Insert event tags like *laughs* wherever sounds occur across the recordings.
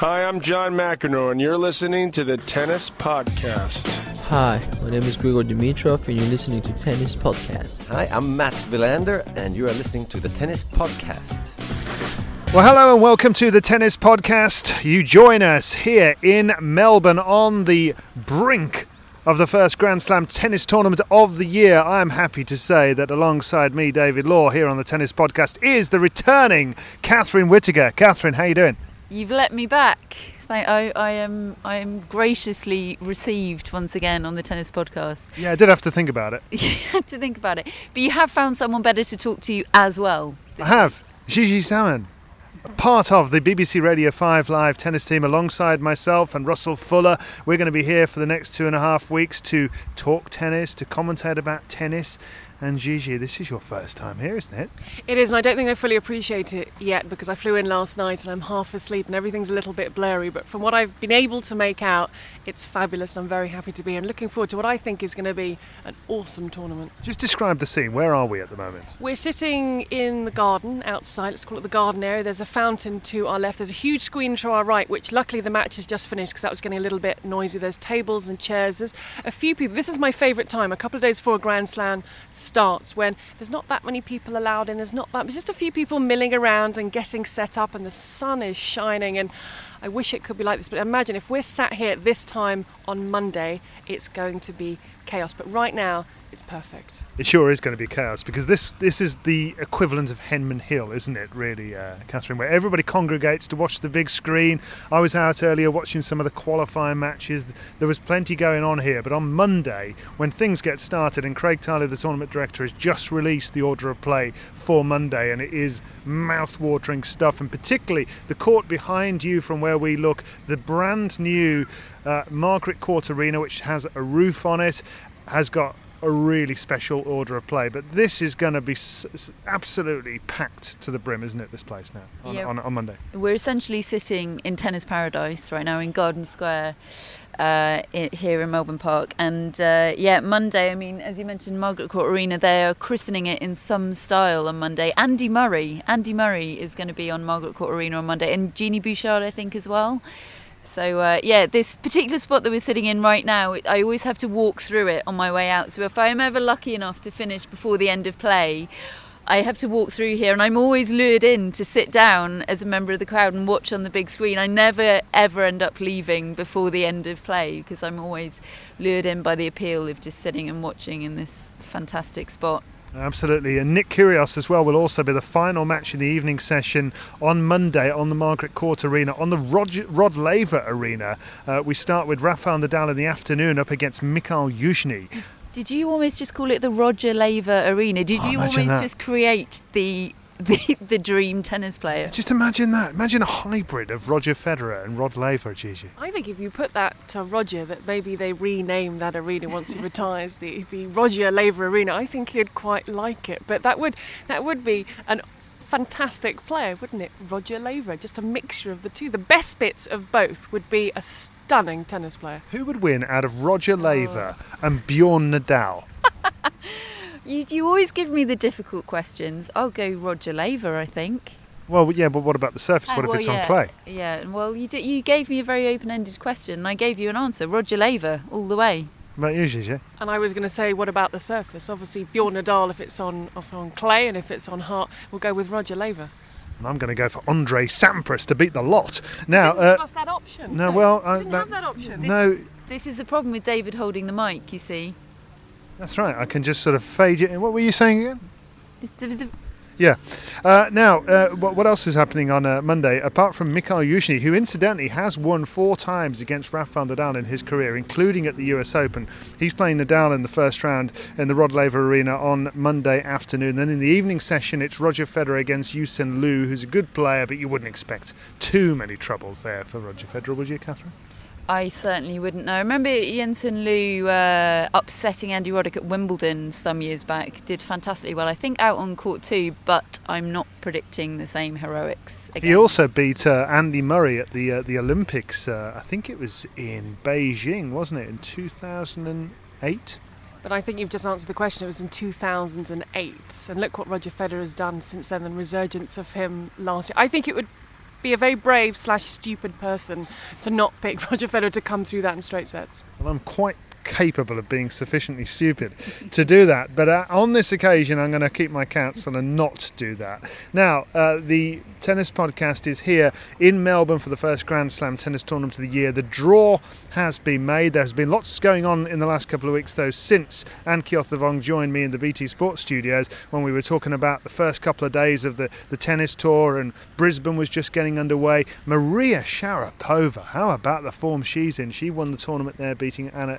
Hi, I'm John McEnroe, and you're listening to the Tennis Podcast. Hi, my name is Grigor Dimitrov, and you're listening to Tennis Podcast. Hi, I'm Mats Wilander, and you are listening to the Tennis Podcast. Well, hello and welcome to the Tennis Podcast. You join us here in Melbourne on the brink of the first Grand Slam tennis tournament of the year. I am happy to say that alongside me, David Law, here on the Tennis Podcast, is the returning Catherine Whitaker. Catherine, how you doing? You've let me back. I, I am I am graciously received once again on the tennis podcast. Yeah, I did have to think about it. *laughs* you had to think about it, but you have found someone better to talk to you as well. I have Gigi Salmon, part of the BBC Radio 5 live tennis team alongside myself and Russell Fuller. We're going to be here for the next two and a half weeks to talk tennis, to commentate about tennis. And Gigi, this is your first time here, isn't it? It is, and I don't think I fully appreciate it yet because I flew in last night and I'm half asleep and everything's a little bit blurry. But from what I've been able to make out, it's fabulous and I'm very happy to be here and looking forward to what I think is going to be an awesome tournament. Just describe the scene. Where are we at the moment? We're sitting in the garden outside, let's call it the garden area. There's a fountain to our left, there's a huge screen to our right, which luckily the match has just finished because that was getting a little bit noisy. There's tables and chairs, there's a few people. This is my favourite time, a couple of days before a Grand Slam starts when there's not that many people allowed in, there's not that, just a few people milling around and getting set up, and the sun is shining. And I wish it could be like this, but imagine if we're sat here at this time on Monday, it's going to be chaos. But right now, it's perfect. It sure is going to be chaos because this this is the equivalent of Henman Hill, isn't it? Really, uh, Catherine, where everybody congregates to watch the big screen. I was out earlier watching some of the qualifying matches. There was plenty going on here, but on Monday, when things get started, and Craig Tiley, the tournament director, has just released the order of play for Monday, and it is mouth-watering stuff, and particularly the court behind you, from where we look, the brand new uh, Margaret Court Arena, which has a roof on it, has got a really special order of play. But this is going to be s- absolutely packed to the brim, isn't it? This place now on, Yeah. on, on Monday. We're essentially sitting in Tennis Paradise right now in Garden Square. Uh, here in Melbourne Park, and uh, yeah, Monday. I mean, as you mentioned, Margaret Court Arena. They are christening it in some style on Monday. Andy Murray, Andy Murray is going to be on Margaret Court Arena on Monday, and Genie Bouchard, I think, as well. So uh, yeah, this particular spot that we're sitting in right now, I always have to walk through it on my way out. So if I'm ever lucky enough to finish before the end of play, I have to walk through here, and I'm always lured in to sit down as a member of the crowd and watch on the big screen. I never ever end up leaving before the end of play because I'm always lured in by the appeal of just sitting and watching in this fantastic spot. Absolutely. And Nick Kyrgios as well will also be the final match in the evening session on Monday on the Margaret Court Arena. On the Roger, Rod Laver Arena, uh, we start with Rafael Nadal in the afternoon up against Mikhail Youzhny. Did you almost just call it the Roger Laver Arena? Did Oh, you almost that. just create the, the *laughs* the dream tennis player? Just imagine that. Imagine a hybrid of Roger Federer and Rod Laver, Gigi. I think if you put that to Roger, that maybe they rename that arena once he *laughs* retires, the, the Roger Laver Arena, I think he'd quite like it. But that would that would be an fantastic player, wouldn't it? Roger Laver, just a mixture of the two. The best bits of both would be a stunning tennis player. Who would win out of Roger Laver oh. and Bjorn Nadal? *laughs* You, you always give me the difficult questions. I'll go Roger Laver, I think. Well, yeah, but what about the surface? Ah, What if well, it's yeah, on clay? Yeah, well, you did, you gave me a very open-ended question, and I gave you an answer. Roger Laver, all the way. About you, Gigi? And I was going to say, what about the surface? Obviously, Bjorn Nadal if it's on if on clay, and if it's on hard, we'll go with Roger Laver. I'm going to go for Andre Sampras to beat the lot. Now, Didn't uh, give us that option. no, well, You I- didn't that- have that option. no, This is the problem with David holding the mic, you see. That's right. I can just sort of fade it in. What were you saying again? Yeah. Uh, now, uh, what, what else is happening on uh, Monday? Apart from Mikhail Youzhny, who incidentally has won four times against Rafael Nadal in his career, including at the US Open. He's playing Nadal in the first round in the Rod Laver Arena on Monday afternoon. Then in the evening session, it's Roger Federer against Yen-Hsun Lu, who's a good player, but you wouldn't expect too many troubles there for Roger Federer, would you, Catherine? I certainly wouldn't know. I remember Yen-Hsun Lu uh, upsetting Andy Roddick at Wimbledon some years back. Did fantastically well, I think, out on court too. But I'm not predicting the same heroics again. He also beat uh, Andy Murray at the uh, the Olympics. Uh, I think it was in Beijing, wasn't it, in 2008? But I think you've just answered the question. It was in 2008, and look what Roger Federer has done since then. The resurgence of him last year. I think it would be a very brave slash stupid person to not pick *laughs* Roger Federer to come through that in straight sets. Well, I'm quite capable of being sufficiently stupid to do that. But uh, on this occasion, I'm going to keep my counsel and not do that. Now, uh, the tennis podcast is here in Melbourne for the first Grand Slam tennis tournament of the year. The draw has been made. There's been lots going on in the last couple of weeks, though, since Anne Keothavong joined me in the BT Sports studios when we were talking about the first couple of days of the, the tennis tour and Brisbane was just getting underway. Maria Sharapova, how about the form she's in? She won the tournament there, beating Anna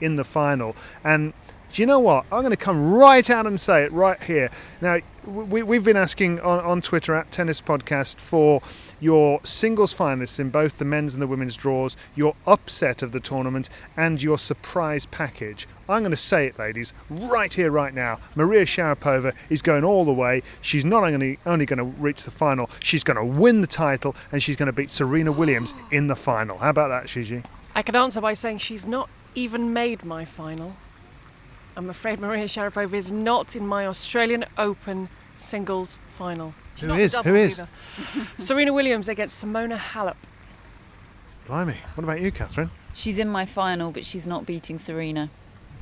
In the final. And do you know what? I'm going to come right out and say it right here. Now, we, we've been asking on, on Twitter at Tennis Podcast for your singles finalists in both the men's and the women's draws, your upset of the tournament, and your surprise package. I'm going to say it, ladies, right here, right now. Maria Sharapova is going all the way. She's not only, only going to reach the final, she's going to win the title, and she's going to beat Serena Williams in the final. How about that, Gigi? I can answer by saying she's not even made my final. I'm afraid Maria Sharapova is not in my Australian Open singles final. She's Who not is? the Who doubles is? either. Serena Williams against Simona Halep. Blimey. What about you, Catherine? She's in my final, but she's not beating Serena.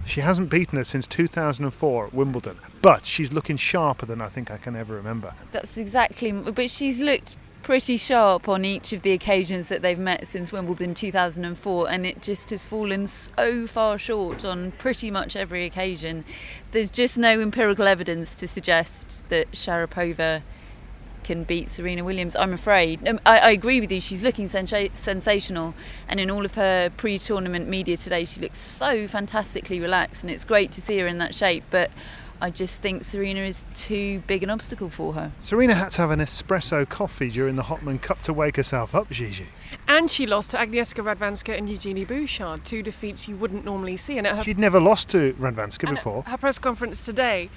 She hasn't beaten her since 2004 at Wimbledon, but she's looking sharper than I think I can ever remember. That's exactly. But she's looked pretty sharp on each of the occasions that they've met since Wimbledon 2004, and it just has fallen so far short on pretty much every occasion. There's just no empirical evidence to suggest that Sharapova can beat Serena Williams. I'm afraid. Um, I, I agree with you. She's looking sensa- sensational, and in all of her pre-tournament media today, she looks so fantastically relaxed, and it's great to see her in that shape. But I just think Serena is too big an obstacle for her. Serena had to have an espresso coffee during the Hopman Cup to wake herself up, Gigi. And she lost to Agnieszka Radwanska and Eugenie Bouchard, two defeats you wouldn't normally see. And at her, She'd never lost to Radwanska and before. at her press conference today,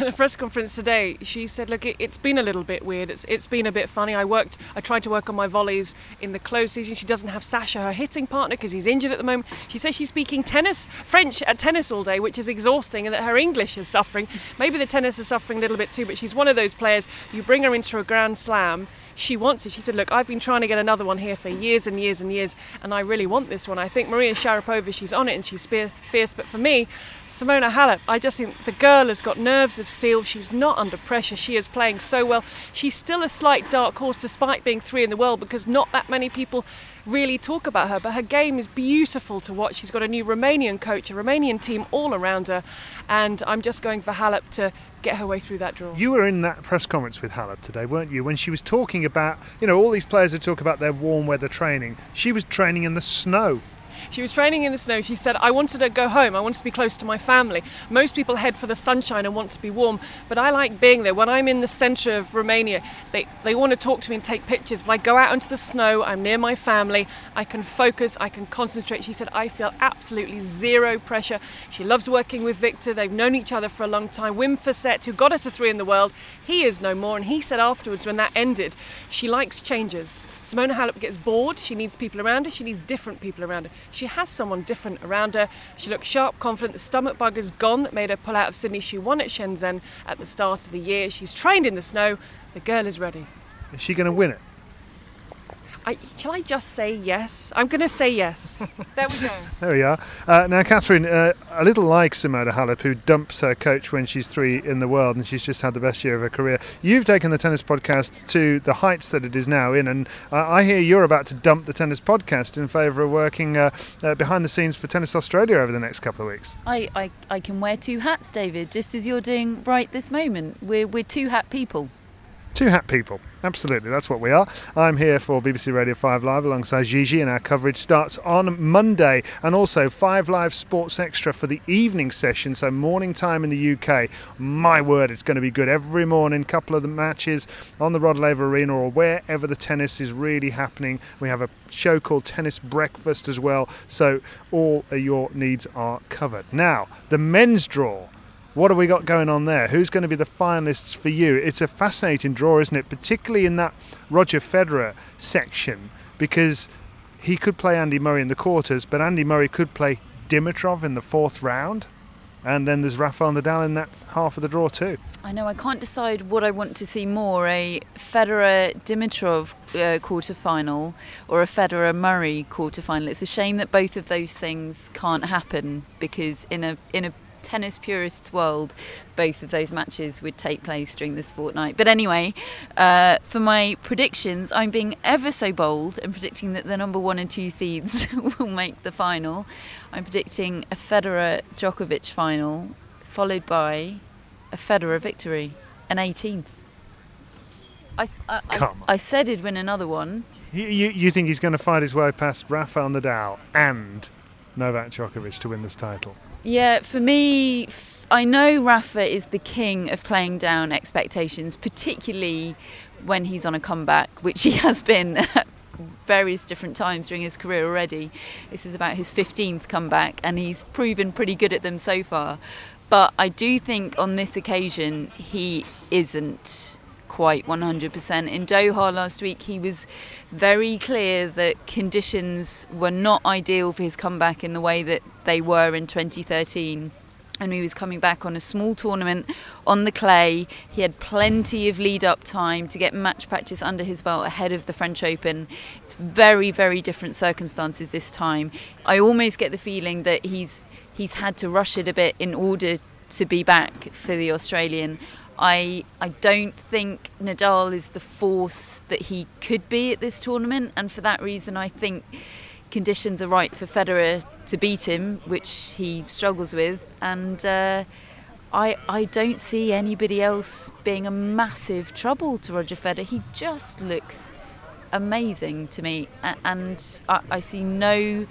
at a press conference today, she said, "Look, it, it's been a little bit weird. It's it's been a bit funny. I worked, I tried to work on my volleys in the close season. She doesn't have Sasha, her hitting partner, because he's injured at the moment. She says she's speaking tennis, French at tennis all day, which is exhausting, and that her English is suffering. Maybe the tennis is suffering a little bit too. But she's one of those players. You bring her into a Grand Slam." She wants it. She said, Look, I've been trying to get another one here for years and years and years, and I really want this one. I think Maria Sharapova, she's on it and she's fierce. But for me, Simona Halep, I just think the girl has got nerves of steel. She's not under pressure. She is playing so well. She's still a slight dark horse despite being three in the world because not that many people really talk about her. But her game is beautiful to watch. She's got a new Romanian coach, a Romanian team all around her, and I'm just going for Halep to get her way through that draw. You were in that press conference with Halep today, weren't you? When she was talking about, you know, all these players who talk about their warm weather training. She was training in the snow. She was training in the snow. She said, I wanted to go home. I wanted to be close to my family. Most people head for the sunshine and want to be warm, but I like being there. When I'm in the centre of Romania, they, they want to talk to me and take pictures. But I go out into the snow, I'm near my family, I can focus, I can concentrate. She said, I feel absolutely zero pressure. She loves working with Victor. They've known each other for a long time. Wim Fissette, who got her to three in the world, he is no more. And he said afterwards, when that ended, she likes changes. Simona Halep gets bored. She needs people around her. She needs different people around her. She has someone different around her. She looks sharp, confident. The stomach bug is gone that made her pull out of Sydney. She won at Shenzhen at the start of the year. She's trained in the snow. The girl is ready. Is she going to win it? I, shall I just say yes? I'm going to say yes. *laughs* there we go. There we are. Uh, now, Catherine, uh, a little like Simona Halep, who dumps her coach when she's three in the world and she's just had the best year of her career, you've taken the tennis podcast to the heights that it is now in. And uh, I hear you're about to dump the tennis podcast in favour of working uh, uh, behind the scenes for Tennis Australia over the next couple of weeks. I, I, I can wear two hats, David, just as you're doing right this moment. We're, we're two hat people. Two hat people. Absolutely, that's what we are. I'm here for BBC Radio 5 Live alongside Gigi, and our coverage starts on Monday. And also 5 Live Sports Extra for the evening session, so morning time in the UK. My word, it's going to be good every morning. Couple of the matches on the Rod Laver Arena or wherever the tennis is really happening. We have a show called Tennis Breakfast as well, so all your needs are covered. Now, the men's draw. What have we got going on there? Who's going to be the finalists for you? It's a fascinating draw, isn't it? Particularly in that Roger Federer section, because he could play Andy Murray in the quarters, but Andy Murray could play Dimitrov in the fourth round. And then there's Rafael Nadal in that half of the draw too. I know I can't decide what I want to see more: a Federer Dimitrov uh, quarter final or a Federer Murray quarter final. It's a shame that both of those things can't happen because in a in a tennis purists' world, both of those matches would take place during this fortnight. But anyway, uh, for my predictions, I'm being ever so bold and predicting that the number one and two seeds *laughs* will make the final. I'm predicting a Federer Djokovic final, followed by a Federer victory, an 18th. I, I, I, I said he'd win another one. You, you, you think he's going to fight his way past Rafael Nadal and Novak Djokovic to win this title? Yeah, for me, I know Rafa is the king of playing down expectations, particularly when he's on a comeback, which he *laughs* has been at various different times during his career already. This is about his 15th comeback, and he's proven pretty good at them so far. But I do think on this occasion, he isn't quite 100%. In Doha last week, he was very clear that conditions were not ideal for his comeback in the way that they were in 2013 and he was coming back on a small tournament on the clay. He had plenty of lead up time to get match practice under his belt ahead of the French Open. It's very, very different circumstances this time. I almost get the feeling that he's he's had to rush it a bit in order to be back for the Australian. I I don't think Nadal is the force that he could be at this tournament, and for that reason, I think conditions are right for Federer to beat him, which he struggles with, and uh, I I don't see anybody else being a massive trouble to Roger Federer. He just looks amazing to me, and I, I see no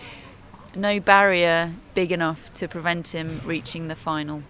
no barrier big enough to prevent him reaching the final.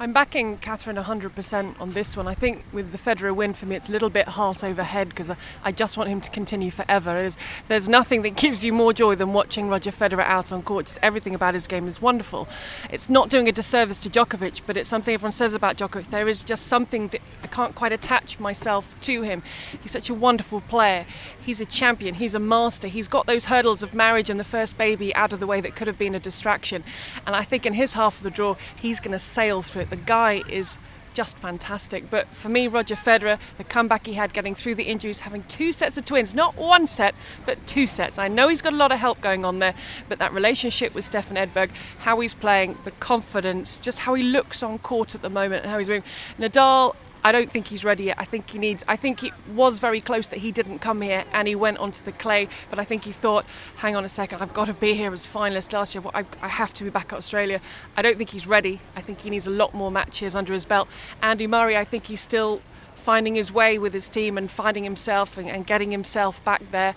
I'm backing Catherine 100% on this one. I think with the Federer win for me, it's a little bit heart over head because I, just want him to continue forever. There's, there's, nothing that *laughs* gives you more joy than watching Roger Federer out on court. Just everything about his game is wonderful. It's not doing a disservice to Djokovic, but it's something everyone says about Djokovic. There is just something that I can't quite attach myself to him. He's such a wonderful player. He's a champion. He's a master. He's got those hurdles of marriage and the first baby out of the way that could have been a distraction. And I think in his half of the draw, he's going to sail through it. The guy is just fantastic. But for me, Roger Federer, the comeback he had getting through the injuries, having two sets of twins, not one set, but two sets. I know he's got a lot of help going on there, but that relationship with Stefan Edberg, how he's playing, the confidence, just how he looks on court at the moment and how he's moving. Nadal, I don't think he's ready yet. I think he needs. I think it was very close that he didn't come here and he went onto the clay. But I think he thought, hang on a second, I've got to be here as finalist last year. I, I, have to be back at Australia. I don't think he's ready. I think he needs a lot more matches under his belt. Andy Murray, I think he's still finding his way with his team and finding himself and, and getting himself back there.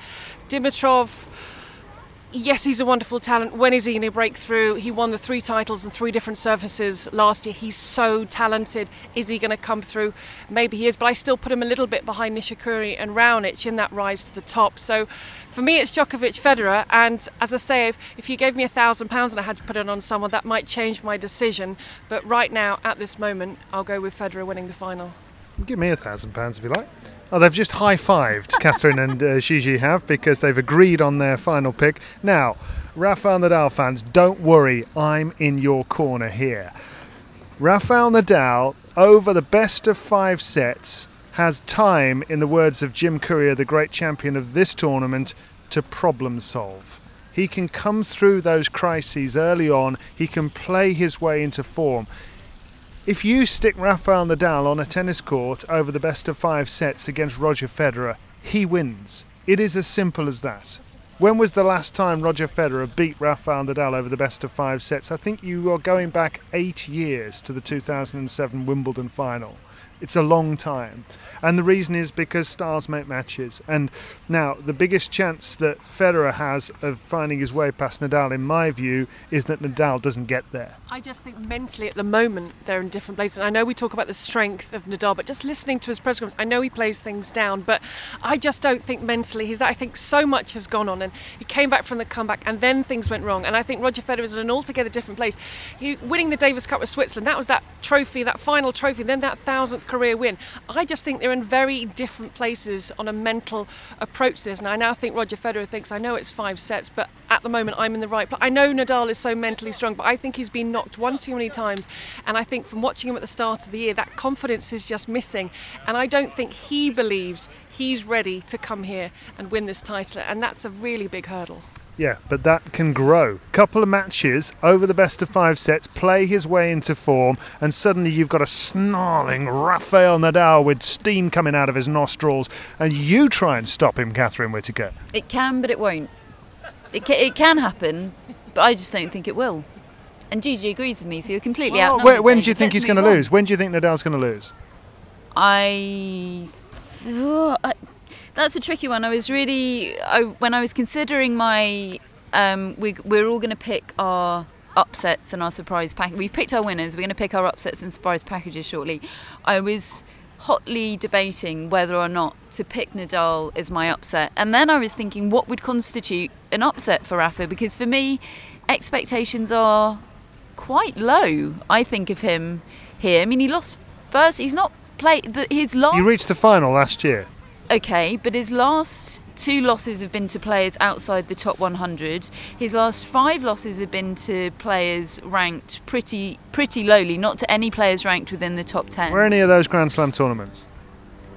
Dimitrov yes, he's a wonderful talent. When is he going to break through? He won the three titles on three different surfaces last year. He's so talented. Is he going to come through? Maybe he is, but I still put him a little bit behind Nishikori and Raonic in that rise to the top. So for me, it's Djokovic Federer. And as I say, if, if you gave me a thousand pounds and I had to put it on someone, that might change my decision. But right now, at this moment, I'll go with Federer winning the final. Give me a thousand pounds if you like. Oh, they've just high fived, *laughs* Catherine and uh, Gigi have, because they've agreed on their final pick. Now, Rafael Nadal fans, don't worry, I'm in your corner here. Rafael Nadal, over the best of five sets, has time, in the words of Jim Courier, the great champion of this tournament, to problem solve. He can come through those crises early on, he can play his way into form. If you stick Rafael Nadal on a tennis court over the best of five sets against Roger Federer, he wins. It is as simple as that. When was the last time Roger Federer beat Rafael Nadal over the best of five sets? I think you are going back eight years to the 2007 Wimbledon final. It's a long time. And the reason is because stars make matches. And now, the biggest chance that Federer has of finding his way past Nadal, in my view, is that Nadal doesn't get there. I just think mentally at the moment they're in different places. And I know we talk about the strength of Nadal, but just listening to his press conference, I know he plays things down, but I just don't think mentally he's that. I think so much has gone on, and he came back from the comeback, and then things went wrong. And I think Roger Federer is in an altogether different place. He, winning the Davis Cup with Switzerland, that was that trophy, that final trophy, then that thousandth career win. I just think they're in very different places on a mental approach to this. And I now think Roger Federer thinks, I know it's five sets, but at the moment I'm in the right place. I know Nadal is so mentally strong, but I think he's been knocked one too many times. And I think from watching him at the start of the year, that confidence is just missing. And I don't think he believes he's ready to come here and win this title. And that's a really big hurdle. Yeah, but that can grow. Couple of matches over the best of five sets, play his way into form, and suddenly you've got a snarling Rafael Nadal with steam coming out of his nostrils, and you try and stop him, Catherine Whitaker. It can, but it won't. It can, it can happen, but I just don't think it will. And Gigi agrees with me, so you're completely well, out. When, when do you think he's going to lose? When do you think Nadal's going to lose? I, oh, I that's a tricky one. I was really I, when I was considering my um, we, we're all going to pick our upsets and our surprise pack. We've picked our winners. We're going to pick our upsets and surprise packages shortly. I was hotly debating whether or not to pick Nadal as my upset, and then I was thinking what would constitute an upset for Rafa because for me, expectations are quite low. I think of him here. I mean, he lost first. He's not played his last. He reached the final last year okay, but his last two losses have been to players outside the top 100. His last five losses have been to players ranked pretty pretty lowly, not to any players ranked within the top 10. Were any of those Grand Slam tournaments?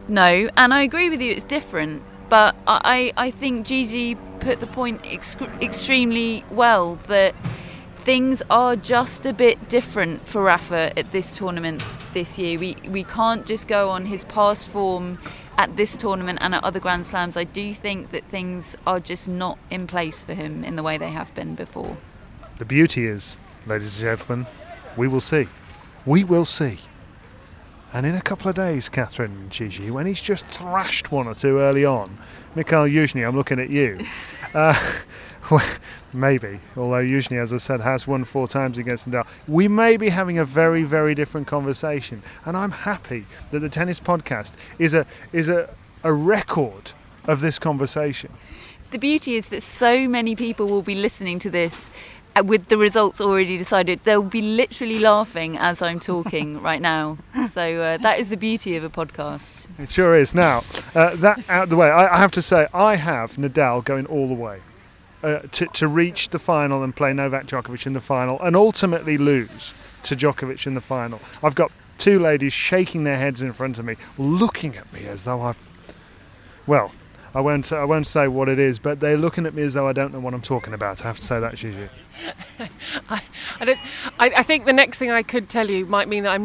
No, and I agree with you, it's different. But I, I think Gigi put the point ex- extremely well that things are just a bit different for Rafa at this tournament this year. We we can't just go on his past form at this tournament and at other Grand Slams, I do think that things are just not in place for him in the way they have been before. The beauty is, ladies and gentlemen, we will see. We will see. And in a couple of days, Catherine and Gigi, when he's just thrashed one or two early on, Mikhail Yuzhny, I'm looking at you. *laughs* Uh, *laughs* maybe, although Youzhny, as I said, has won four times against Nadal. We may be having a very, very different conversation, and I'm happy that the tennis podcast is a is a, a record of this conversation. The beauty is that so many people will be listening to this uh, with the results already decided. They'll be literally laughing as I'm talking *laughs* right now. So uh, that is the beauty of a podcast. It sure is. Now, uh, that out the way, I, I have to say, I have Nadal going all the way uh, to, to reach the final and play Novak Djokovic in the final and ultimately lose to Djokovic in the final. I've got two ladies shaking their heads in front of me, looking at me as though I've. Well, I won't. I won't say what it is, but they're looking at me as though I don't know what I'm talking about. I have to say that, Gigi. *laughs* I, I, don't, I, I think the next thing I could tell you might mean that I'm.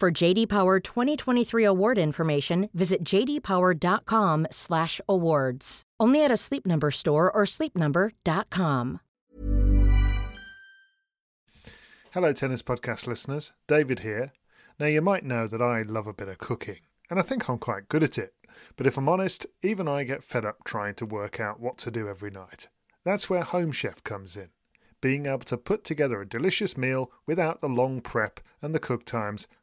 For JD Power 2023 award information, visit jdpower.com/awards. Only at a Sleep Number store or sleepnumber.com. Hello, Tennis Podcast listeners. David here. Now, you might know that I love a bit of cooking, and I think I'm quite good at it. But if I'm honest, even I get fed up trying to work out what to do every night. That's where Home Chef comes in. Being able to put together a delicious meal without the long prep and the cook times,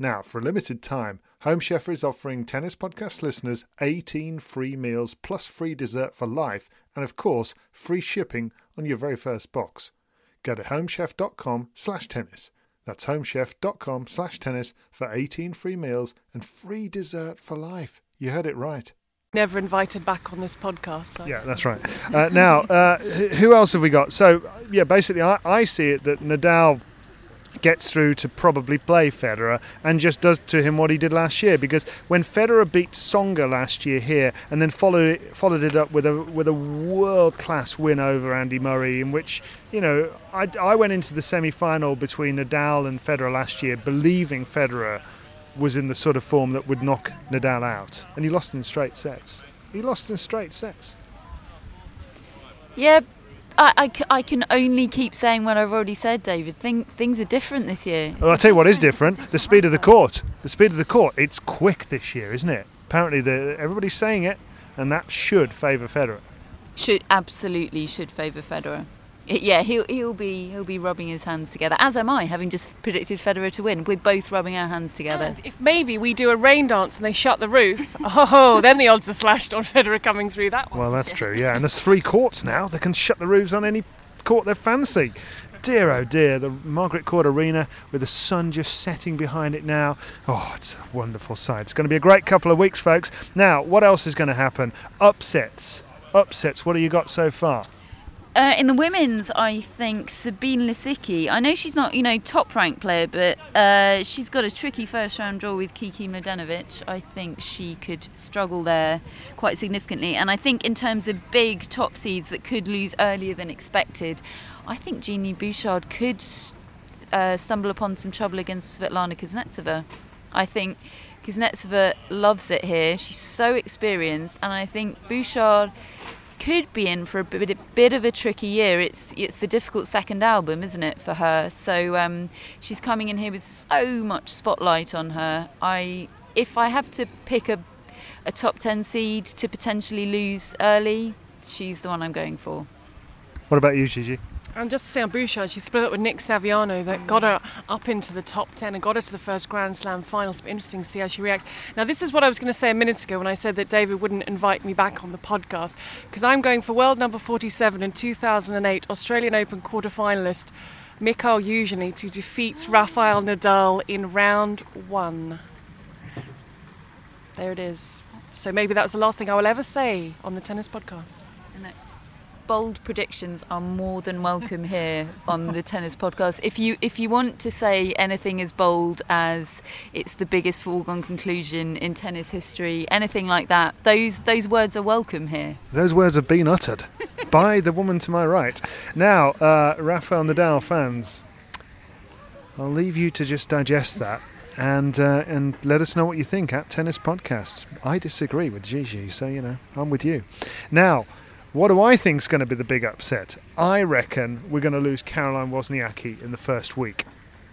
Now, for a limited time, Home Chef is offering Tennis Podcast listeners 18 free meals plus free dessert for life, and of course, free shipping on your very first box. Go to homechef.com slash tennis. That's homechef.com slash tennis for 18 free meals and free dessert for life. You heard it right. Never invited back on this podcast. So. Yeah, that's right. Uh, now, uh, who else have we got? So, yeah, basically, I, I see it that Nadal gets through to probably play Federer and just does to him what he did last year. Because when Federer beat Tsonga last year here and then followed it, followed it up with a with a world class win over Andy Murray, in which you know I, I went into the semi final between Nadal and Federer last year, believing Federer was in the sort of form that would knock Nadal out, and he lost in straight sets. He lost in straight sets. Yeah, I, I, I, can only keep saying what I've already said, David. Thing, things are different this year. Well, I'll tell you what is different: the speed of the court. The speed of the court. It's quick this year, isn't it? Apparently, the, everybody's saying it, and that should favour Federer. Should absolutely should favour Federer. It, *laughs* yeah, he'll he'll be he'll be rubbing his hands together, as am I, having just predicted Federer to win. We're both rubbing our hands together. And if maybe we do a rain dance and they shut the roof, *laughs* oh, then the odds are slashed on Federer coming through that one. Well, that's true. Yeah, and there's three courts now. They can shut the roofs on any court they fancy. Dear oh dear, the Margaret Court Arena with the sun just setting behind it now. Oh, it's a wonderful sight. It's going to be a great couple of weeks, folks. Now, what else is going to happen? Upsets. Upsets. What have you got so far? Uh, in the women's, I think Sabine Lisicki. I know she's not, you know, top ranked player, but uh, she's got a tricky first round draw with Kiki Mladenovic. I think she could struggle there quite significantly. And I think in terms of big top seeds that could lose earlier than expected, I think Genie Bouchard could uh, stumble upon some trouble against Svetlana Kuznetsova. I think Kuznetsova loves it here. She's so experienced, and I think Bouchard could be in for a bit, a bit of a tricky year. It's it's the difficult second album, isn't it, for her? So um, she's coming in here with so much spotlight on her. I if I have to pick a a top ten seed to potentially lose early, she's the one I'm going for. What about you, Gigi? And just to say on Bouchard, she split up with Nick Saviano that got her up into the top 10 and got her to the first Grand Slam final. So interesting to see how she reacts. Now, this is what I was going to say a minute ago when I said that David wouldn't invite me back on the podcast, because I'm going for world number 47 in 2008 Australian Open quarter finalist Mikhail Youzhny to defeat Rafael Nadal in round one. There it is. So maybe that was the last thing I will ever say on the tennis podcast bold predictions are more than welcome here on the tennis podcast. If you if you want to say anything as bold as it's the biggest foregone conclusion in tennis history, anything like that, those those words are welcome here. Those words have been uttered *laughs* by the woman to my right. Now, uh, Rafael Nadal fans, I'll leave you to just digest that and uh, and let us know what you think at Tennis Podcast. I disagree with Gigi, so you know I'm with you. Now, what do I think is going to be the big upset? I reckon we're going to lose Caroline Wozniacki in the first week.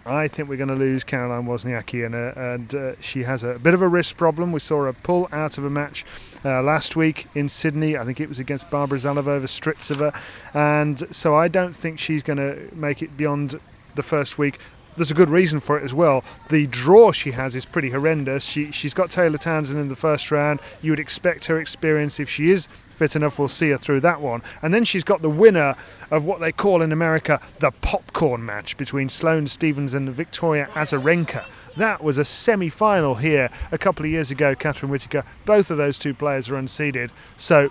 I think we're going to lose Caroline Wozniacki, and, uh, and uh, she has a bit of a wrist problem. We saw her pull out of a match uh, last week in Sydney. I think it was against Barbara Zahlavova Strycova, and so I don't think she's going to make it beyond the first week there's a good reason for it as well. The draw she has is pretty horrendous. She she's got Taylor Townsend in the first round. You would expect her experience if she is fit enough, we'll see her through that one. And then she's got the winner of what they call in America the popcorn match between Sloane Stevens and Victoria Azarenka. That was a semi final here a couple of years ago, Catherine Whitaker. Both of those two players are unseeded. So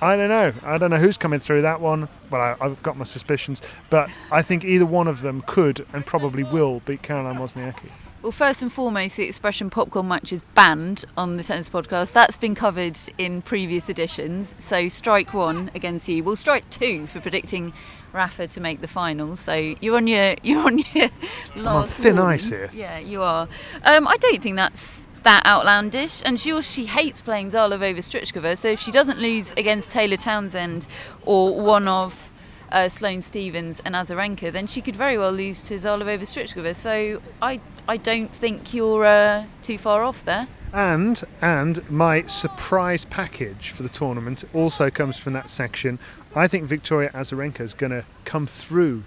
I don't know. I don't know who's coming through that one. Well, I, I've got my suspicions, but I think either one of them could and probably will beat Caroline Wozniacki. Well, first and foremost, the expression popcorn match is banned on the tennis podcast. That's been covered in previous editions. So, strike one against you. Well, strike two for predicting Rafa to make the final. So, you're on your *laughs* you're on your I'm on thin warning. ice here. Yeah, you are. Um, I don't think that's that outlandish, and she she hates playing Zahlavova Strycova. So, if she doesn't lose against Taylor Townsend or one of uh, Sloane Stevens and Azarenka, then she could very well lose to Zahlavova Strycova. So I I don't think you're uh, too far off there. And and my surprise package for the tournament also comes from that section. I think Victoria Azarenka is going to come through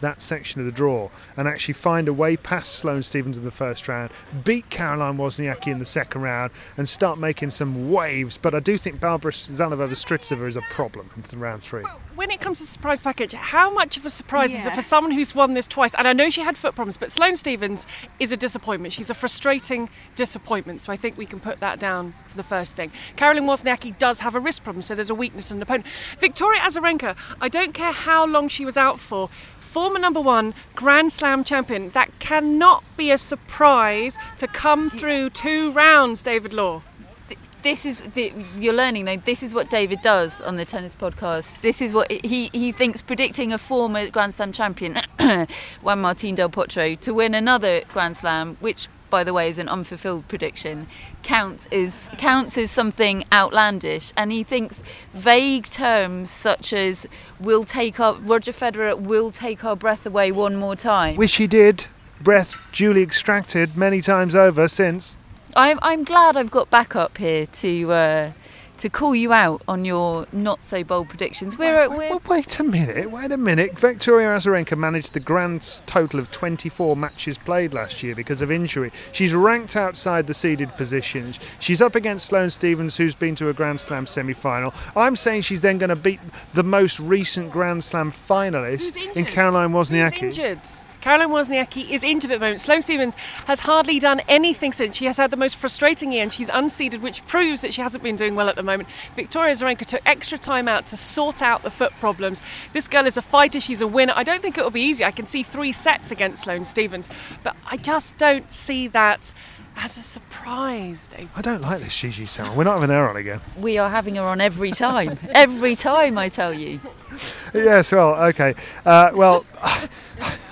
that section of the draw and actually find a way past Sloane Stevens in the first round, beat Caroline Wozniacki in the second round, and start making some waves. But I do think Barbara Zahlavova Strycova is a problem in round three. When it comes to surprise package, how much of a surprise is it for someone who's won this twice? And I know she had foot problems, but Sloane Stevens is a disappointment. She's a frustrating disappointment. So I think we can put that down for the first thing. Caroline Wozniacki does have a wrist problem, so there's a weakness in an opponent. Victoria Azarenka, I don't care how long she was out for. Former number one Grand Slam champion. That cannot be a surprise to come through two rounds, David Law. This is the, you're learning though. This is what David does on the tennis podcast. This is what he he thinks predicting a former Grand Slam champion, *coughs* Juan Martín del Potro, to win another Grand Slam, which by the way is an unfulfilled prediction, counts is counts as something outlandish. And he thinks vague terms such as "will take our Roger Federer will take our breath away one more time." Wish he did. Breath duly extracted many times over since. I'm I'm glad I've got backup here to uh, to call you out on your not so bold predictions. We're, Wait, we're wait, wait a minute, wait a minute. Victoria Azarenka managed the grand total of 24 matches played last year because of injury. She's ranked outside the seeded positions. She's up against Sloane Stevens, who's been to a Grand Slam semi final. I'm saying she's then going to beat the most recent Grand Slam finalist in injured? Caroline Who's Wozniacki. injured? Caroline Wozniacki is injured at the moment. Sloane Stevens has hardly done anything since. She has had the most frustrating year and she's unseeded, which proves that she hasn't been doing well at the moment. Victoria Zarenka took extra time out to sort out the foot problems. This girl is a fighter, she's a winner. I don't think it will be easy. I can see three sets against Sloane Stevens, but I just don't see that as a surprise, Dave. I don't like this Gigi sound. We're not having her on again. we are having her on every time, every time I tell you. *laughs* Yes, well, okay. Uh, well,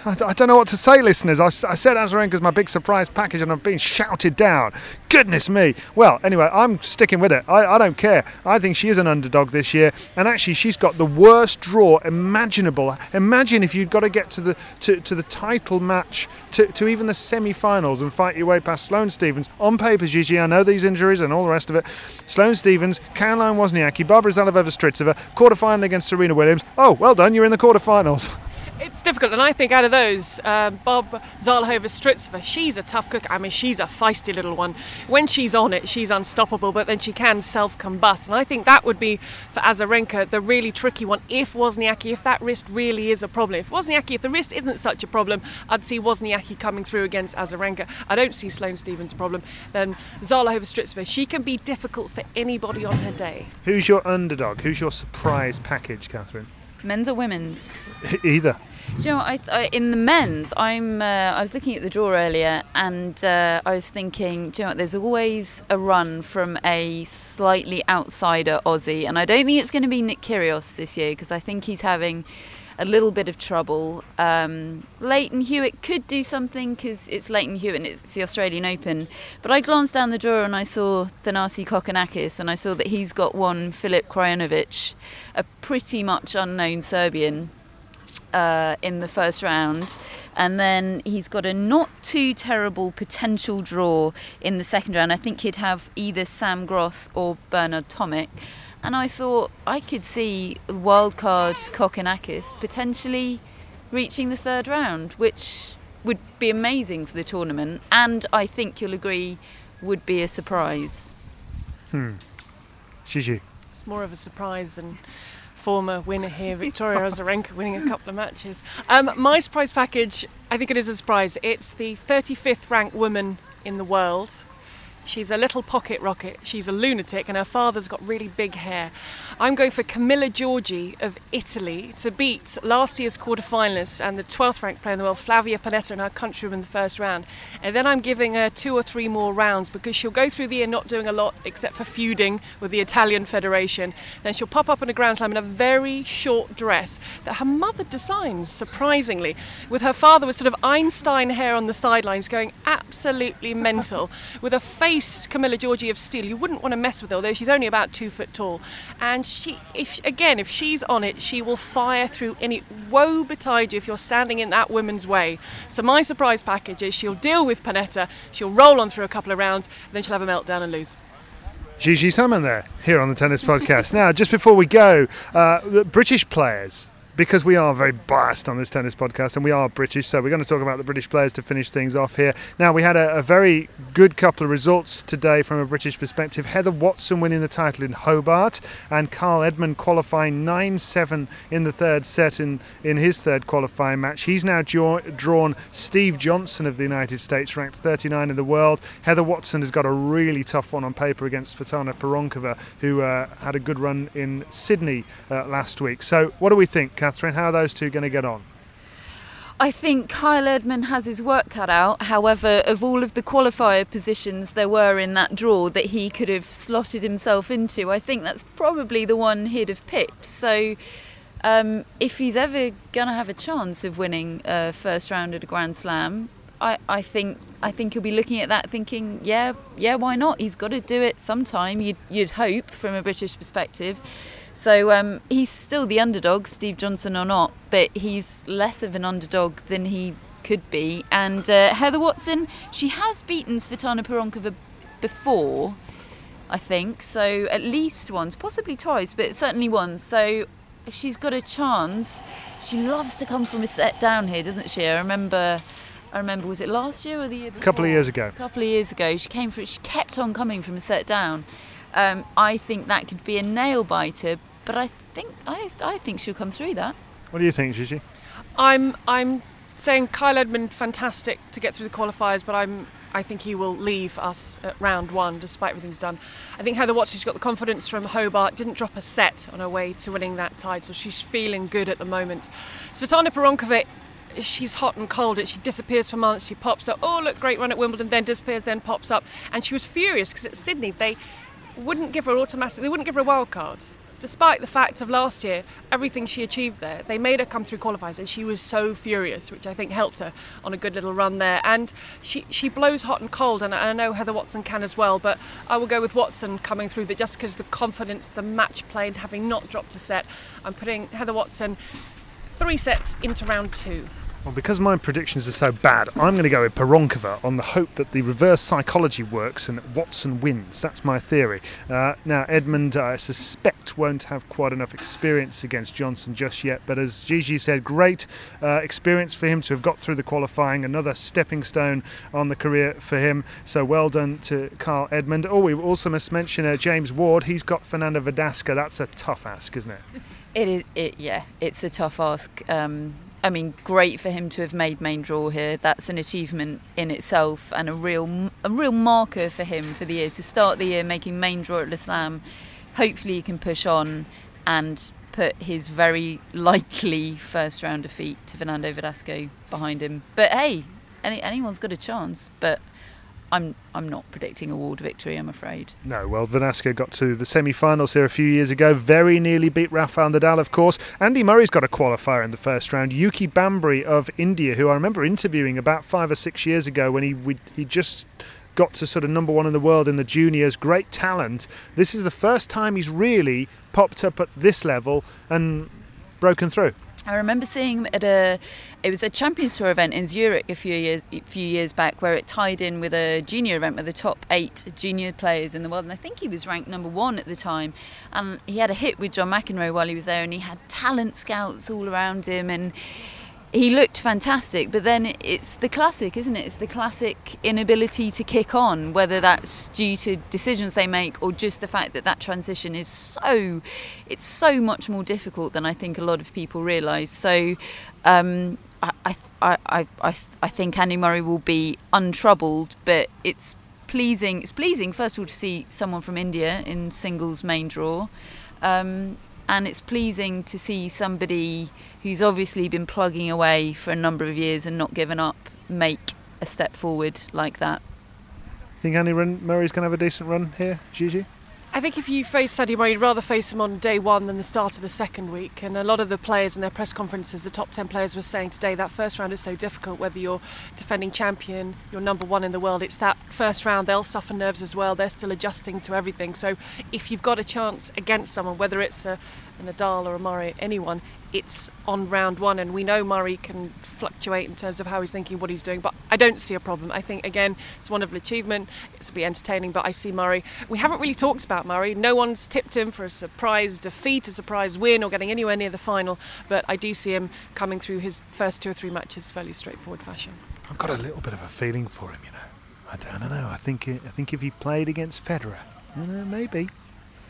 I, I don't know what to say, listeners. I, I said Azarenka's my big surprise package and I've been shouted down. Goodness me. Well, anyway, I'm sticking with it. I, I don't care. I think she is an underdog this year. And actually, she's got the worst draw imaginable. Imagine if you'd got to get to the to, to the title match, to, to even the semi-finals and fight your way past Sloane Stevens. On paper, Gigi, I know these injuries and all the rest of it. Sloane Stevens, Caroline Wozniacki, Barbara Zahlavova-Strycova, quarter-final against Serena Williams. Oh, well done, you're in the quarter-finals. *laughs* It's difficult, and I think out of those, um, Bob Zahlavova Strycova, she's a tough cook. I mean, she's a feisty little one. When she's on it, she's unstoppable, but then she can self combust. And I think that would be, for Azarenka, the really tricky one. If Wozniacki, if that wrist really is a problem. If Wozniacki, if the wrist isn't such a problem, I'd see Wozniacki coming through against Azarenka. I don't see Sloane Stevens problem. Then Zahlavova Strycova, she can be difficult for anybody on her day. Who's your underdog? Who's your surprise package, Catherine? Men's or women's? Either. Do you know what? I, I, in the men's, I'm. Uh, I was looking at the draw earlier, and uh, I was thinking, do you know what? There's always a run from a slightly outsider Aussie, and I don't think it's going to be Nick Kyrgios this year because I think he's having a little bit of trouble. Um, Lleyton Hewitt could do something because it's Lleyton Hewitt and it's the Australian Open. But I glanced down the draw and I saw Thanasi Kokkinakis, and I saw that he's got one Filip Krajinovic, a pretty much unknown Serbian uh, in the first round, and then he's got a not too terrible potential draw in the second round. I think he'd have either Sam Groth or Bernard Tomic. And I thought I could see wildcard Kokkinakis potentially reaching the third round, which would be amazing for the tournament, and I think you'll agree would be a surprise. Hmm. Gigi. It's more of a surprise than former winner here, Victoria Azarenka, winning a couple of matches. Um, my surprise package, I think it is a surprise. It's the 35th ranked woman in the world, She's a little pocket rocket. She's a lunatic, and her father's got really big hair. I'm going for Camila Giorgi of Italy to beat last year's quarterfinalist and the 12th ranked player in the world, Flavia Pennetta, and her countrywoman in the first round. And then I'm giving her two or three more rounds because she'll go through the year not doing a lot except for feuding with the Italian Federation. Then she'll pop up in a Grand Slam in a very short dress that her mother designs, surprisingly, with her father with sort of Einstein hair on the sidelines going absolutely mental, with a face, Camila Giorgi, of steel. You wouldn't want to mess with her, although she's only about two foot tall. And she, if again, if she's on it, she will fire through any. Woe betide you if you're standing in that woman's way. So my surprise package is she'll deal with Pennetta, she'll roll on through a couple of rounds, and then she'll have a meltdown and lose. Gigi Salmon there, here on the Tennis Podcast. now, just before we go, uh, the British players because we are very biased on this tennis podcast and we are British, so we're going to talk about the British players to finish things off here. Now, we had a, a, very good couple of results today from a British perspective. Heather Watson winning the title in Hobart and Kyle Edmund qualifying 9 7 in the third set in, in his third qualifying match. He's now draw, drawn Steve Johnson of the United States, ranked 39 in the world. Heather Watson has got a really tough one on paper against Svetlana Pironkova, who uh, had a good run in Sydney uh, last week. So, what do we think? Catherine. How are those two going to get on? I think Kyle Edmund has his work cut out. However, of all of the qualifier positions there were in that draw that he could have slotted himself into, I think that's probably the one he'd have picked. So, um, if he's ever going to have a chance of winning a first round at a Grand Slam, I, I think I think he'll be looking at that thinking, yeah, yeah, why not? He's got to do it sometime. You'd, you'd hope from a British perspective. So um, he's still the underdog, Steve Johnson or not, but he's less of an underdog than he could be. And uh, Heather Watson, she has beaten Svetlana Pironkova before, I think. So at least once, possibly twice, but certainly once. So she's got a chance. She loves to come from a set down here, doesn't she? I remember. I remember, was it last year or the year before? A couple of years ago. A couple of years ago, she came for. She kept on coming from a set down, um, I think that could be a nail biter, but I think I, I think she'll come through that. What do you think, Gigi? I'm I'm saying Kyle Edmund fantastic to get through the qualifiers, but I'm I think he will leave us at round one despite everything's done. I think Heather Watson, she's got the confidence from Hobart, didn't drop a set on her way to winning that tide, so she's feeling good at the moment. Svetlana Pironkova, she's hot and cold. She disappears for months. She pops up. Oh, look, great run at Wimbledon. Then disappears. Then pops up. And she was furious because at Sydney they wouldn't give her automatic. They wouldn't give her a wild card, despite the fact of last year everything she achieved there. They made her come through qualifiers, and she was so furious, which I think helped her on a good little run there. And she she blows hot and cold, and I know Heather Watson can as well. But I will go with Watson coming through that just because the confidence, the match played, having not dropped a set. I'm putting Heather Watson three sets into round two. Well, because my predictions are so bad, I'm going to go with Pironkova on the hope that the reverse psychology works and Watson wins. That's my theory. Uh, now, Edmund, I suspect, won't have quite enough experience against Johnson just yet, but as Gigi said, great uh, experience for him to have got through the qualifying, another stepping stone on the career for him. So well done to Carl Edmund. Oh, we also must mention uh, James Ward. He's got Fernando Verdasco. That's a tough ask, isn't it? It is. It, yeah, it's a tough ask. Um, I mean, great for him to have made main draw here. That's an achievement in itself and a real a real marker for him for the year to start the year making main draw at L'Islam. Hopefully, he can push on and put his very *laughs* likely first round defeat to Fernando Verdasco behind him. But hey, any, anyone's got a chance. But I'm I'm not predicting a Ward victory, I'm afraid. No, well, Verdasco got to the semi-finals here a few years ago. Very nearly beat Rafael Nadal, of course. Andy Murray's got a qualifier in the first round. Yuki Bhambri of India, who I remember interviewing about five or six years ago when he he just got to sort of number one in the world in the juniors. Great talent. This is the first time he's really popped up at this level and broken through. I remember seeing at a it was a Champions Tour event in Zurich a few years a few years back where it tied in with a junior event with the top eight junior players in the world. And I think he was ranked number one at the time. And he had a hit with John McEnroe while he was there and he had talent scouts all around him. And he looked fantastic, but then it's the classic, isn't it? It's the classic inability to kick on, whether that's due to decisions they make or just the fact that that transition is so, it's so much more difficult than I think a lot of people realise. So, um, I, I, I, I, I think Andy Murray will be untroubled, but it's pleasing. It's pleasing, first of all, to see someone from India in singles main draw. Um, and it's pleasing to see somebody who's obviously been plugging away for a number of years and not given up make a step forward like that. Think Andy Murray's going to have a decent run here, Gigi? I think if you face Sadio Murray, you'd rather face him on day one than the start of the second week. And a lot of the players in their press conferences, the top 10 players were saying today that first round is so difficult, whether you're defending champion, you're number one in the world. It's that first round, they'll suffer nerves as well. They're still adjusting to everything. So if you've got a chance against someone, whether it's a, a Nadal or a Murray, anyone, it's on round one, and we know Murray can fluctuate in terms of how he's thinking, what he's doing. But I don't see a problem. I think again, it's a wonderful achievement. It's be entertaining, but I see Murray. We haven't really talked about Murray. No one's tipped him for a surprise defeat, a surprise win, or getting anywhere near the final. But I do see him coming through his first two or three matches fairly straightforward fashion. I've got a little bit of a feeling for him, you know. I don't, know. I think I think if he played against Federer, maybe.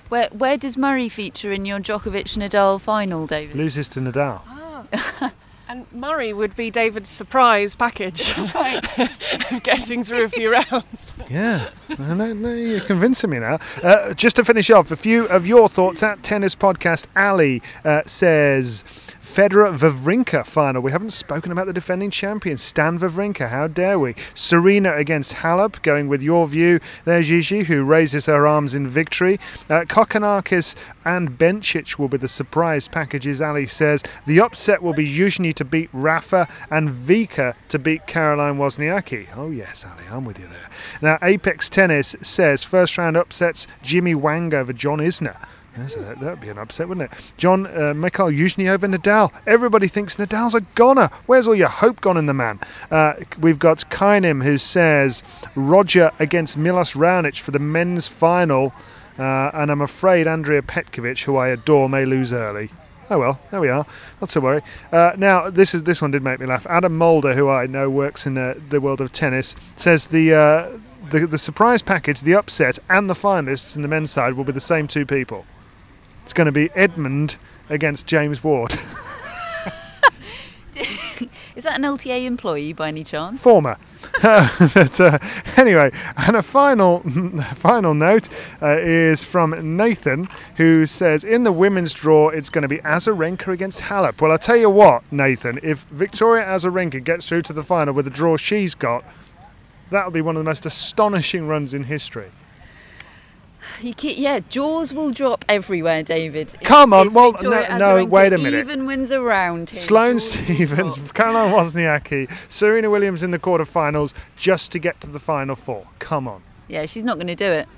Where where does Murray feature in your Djokovic Nadal final, David? Loses to Nadal. Ah. and Murray would be David's surprise package, *laughs* *laughs* getting through a few rounds. Yeah, no, no, you're convincing me now. Uh, just to finish off, a few of your thoughts at Tennis Podcast. Ali uh, says. Federer Wawrinka final. We haven't spoken about the defending champion, Stan Wawrinka. How dare we? Serena against Halep, going with your view. There's Gigi, who raises her arms in victory. Uh, Kokkinakis and Bencic will be the surprise packages, Ali says. The upset will be Youzhny to beat Rafa and Vika to beat Caroline Wozniacki. Oh, yes, Ali, I'm with you there. Now, Apex Tennis says first round upsets Jimmy Wang over John Isner. That would be an upset, wouldn't it? John, uh, Mikhail Youzhny over Nadal. Everybody thinks Nadal's a goner. Where's all your hope gone in the man? Uh, we've got Kainim who says Roger against Milos Raonic for the men's final. Uh, and I'm afraid Andrea Petkovic, who I adore, may lose early. Oh well, there we are. Not to worry. Uh, now, this is this one did make me laugh. Adam Mulder, who I know works in uh, the world of tennis, says the, uh, the the surprise package, the upset, and the finalists in the men's side will be the same two people. It's going to be Edmund against James Ward. *laughs* Is that an LTA employee by any chance? Former. *laughs* but, uh, anyway, and a final *laughs* final note uh, is from Nathan, who says in the women's draw it's going to be Azarenka against Halep. Well, I tell you what, Nathan, if Victoria Azarenka gets through to the final with the draw she's got, that'll be one of the most astonishing runs in history. You keep, yeah, jaws will drop everywhere, David. Come on, well, no, no wait a minute. Even wins around here. Sloane oh, Stevens, Caroline Wozniacki, Serena Williams in the quarterfinals just to get to the final four. Come on. Yeah, she's not going to do it.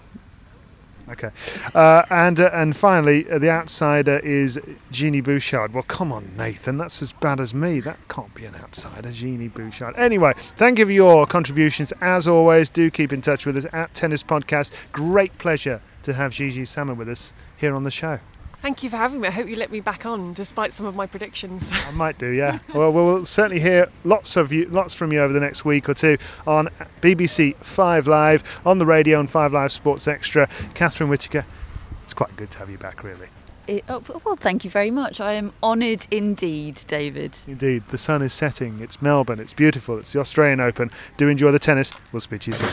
Okay, uh, and uh, and finally, uh, the outsider is Genie Bouchard. Well, come on, Nathan, that's as bad as me. That can't be an outsider, Genie Bouchard. Anyway, thank you for your contributions. As always, do keep in touch with us at Tennis Podcast. Great pleasure to have Gigi Salmon with us here on the show. Thank you for having me. I hope you let me back on, despite some of my predictions. *laughs* I might do, yeah. *laughs* well, we'll certainly hear lots of you, lots from you over the next week or two on BBC Five Live, on the radio and Five Live Sports Extra. Catherine Whitaker, it's quite good to have you back, really. It, oh, well, thank you very much. I am honoured indeed, David. Indeed. The sun is setting. It's Melbourne. It's beautiful. It's the Australian Open. Do enjoy the tennis. We'll speak to you soon.